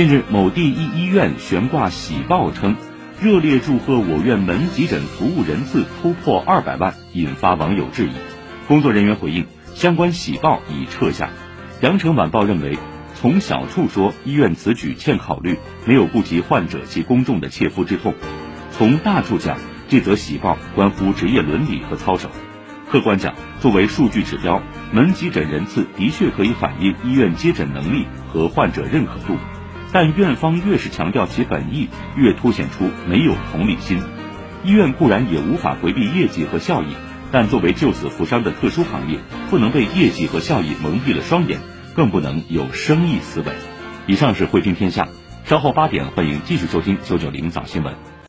近日，某第一医院悬挂喜报称，热烈祝贺我院门急诊服务人次突破二百万，引发网友质疑。工作人员回应，相关喜报已撤下。羊城晚报认为，从小处说，医院此举欠考虑，没有顾及患者及公众的切肤之痛；从大处讲，这则喜报关乎职业伦理和操守。客观讲，作为数据指标，门急诊人次的确可以反映医院接诊能力和患者认可度。但院方越是强调其本意，越凸显出没有同理心。医院固然也无法回避业绩和效益，但作为救死扶伤的特殊行业，不能被业绩和效益蒙蔽了双眼，更不能有生意思维。以上是汇听天下，稍后八点欢迎继续收听九九零早新闻。